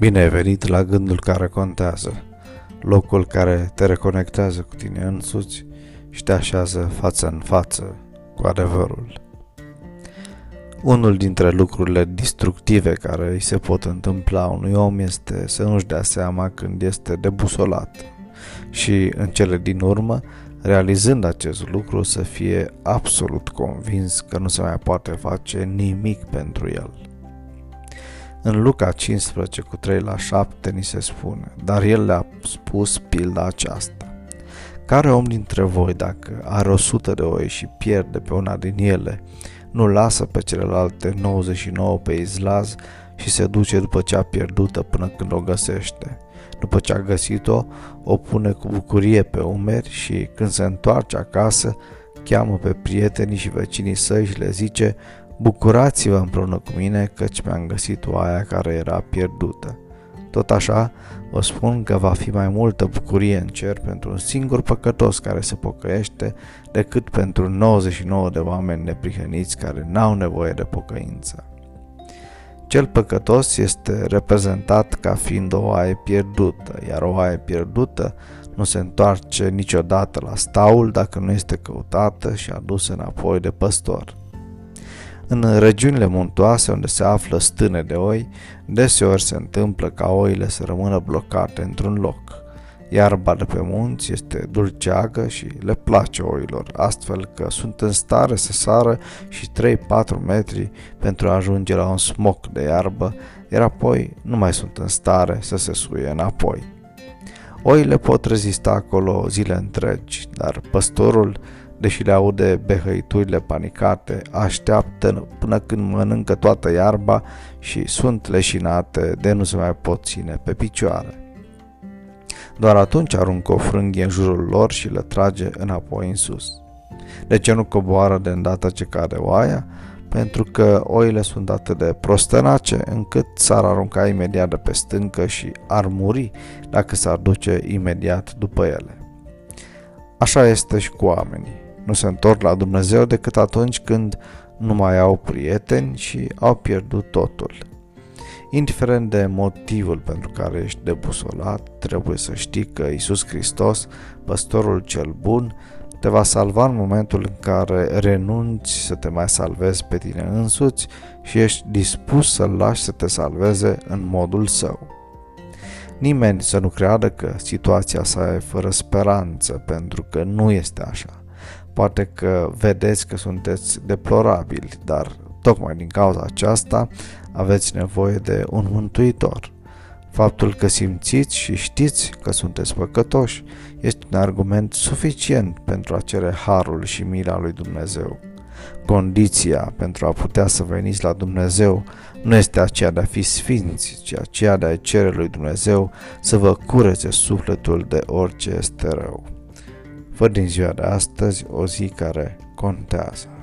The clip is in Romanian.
Bine ai venit la gândul care contează, locul care te reconectează cu tine însuți și te așează față în față cu adevărul. Unul dintre lucrurile destructive care îi se pot întâmpla unui om este să nu-și dea seama când este debusolat și, în cele din urmă, realizând acest lucru, să fie absolut convins că nu se mai poate face nimic pentru el. În Luca 15 cu 3 la 7 ni se spune, dar el le-a spus pilda aceasta. Care om dintre voi, dacă are o sută de oi și pierde pe una din ele, nu lasă pe celelalte 99 pe izlaz și se duce după cea pierdută până când o găsește. După ce a găsit-o, o pune cu bucurie pe umeri și când se întoarce acasă, cheamă pe prietenii și vecinii săi și le zice Bucurați-vă împreună cu mine căci mi-am găsit oaia care era pierdută. Tot așa, vă spun că va fi mai multă bucurie în cer pentru un singur păcătos care se pocăiește decât pentru 99 de oameni neprihăniți care n-au nevoie de pocăință. Cel păcătos este reprezentat ca fiind o oaie pierdută, iar o oaie pierdută nu se întoarce niciodată la staul dacă nu este căutată și adusă înapoi de păstor. În regiunile muntoase unde se află stâne de oi, deseori se întâmplă ca oile să rămână blocate într-un loc. Iarba de pe munți este dulceagă și le place oilor, astfel că sunt în stare să sară și 3-4 metri pentru a ajunge la un smoc de iarbă, iar apoi nu mai sunt în stare să se suie înapoi. Oile pot rezista acolo zile întregi, dar păstorul deși le aude behăiturile panicate, așteaptă până când mănâncă toată iarba și sunt leșinate de nu se mai pot ține pe picioare. Doar atunci aruncă o frânghie în jurul lor și le trage înapoi în sus. De ce nu coboară de îndată ce cade oaia? Pentru că oile sunt atât de prostănace încât s-ar arunca imediat de pe stâncă și ar muri dacă s-ar duce imediat după ele. Așa este și cu oamenii nu se întorc la Dumnezeu decât atunci când nu mai au prieteni și au pierdut totul. Indiferent de motivul pentru care ești debusolat, trebuie să știi că Isus Hristos, păstorul cel bun, te va salva în momentul în care renunți să te mai salvezi pe tine însuți și ești dispus să-L lași să te salveze în modul său. Nimeni să nu creadă că situația sa e fără speranță, pentru că nu este așa. Poate că vedeți că sunteți deplorabili, dar tocmai din cauza aceasta aveți nevoie de un mântuitor. Faptul că simțiți și știți că sunteți păcătoși este un argument suficient pentru a cere harul și mila lui Dumnezeu. Condiția pentru a putea să veniți la Dumnezeu nu este aceea de a fi sfinți, ci aceea de a cere lui Dumnezeu să vă curețe sufletul de orice este rău. Fă din ziua de astăzi o zi care contează.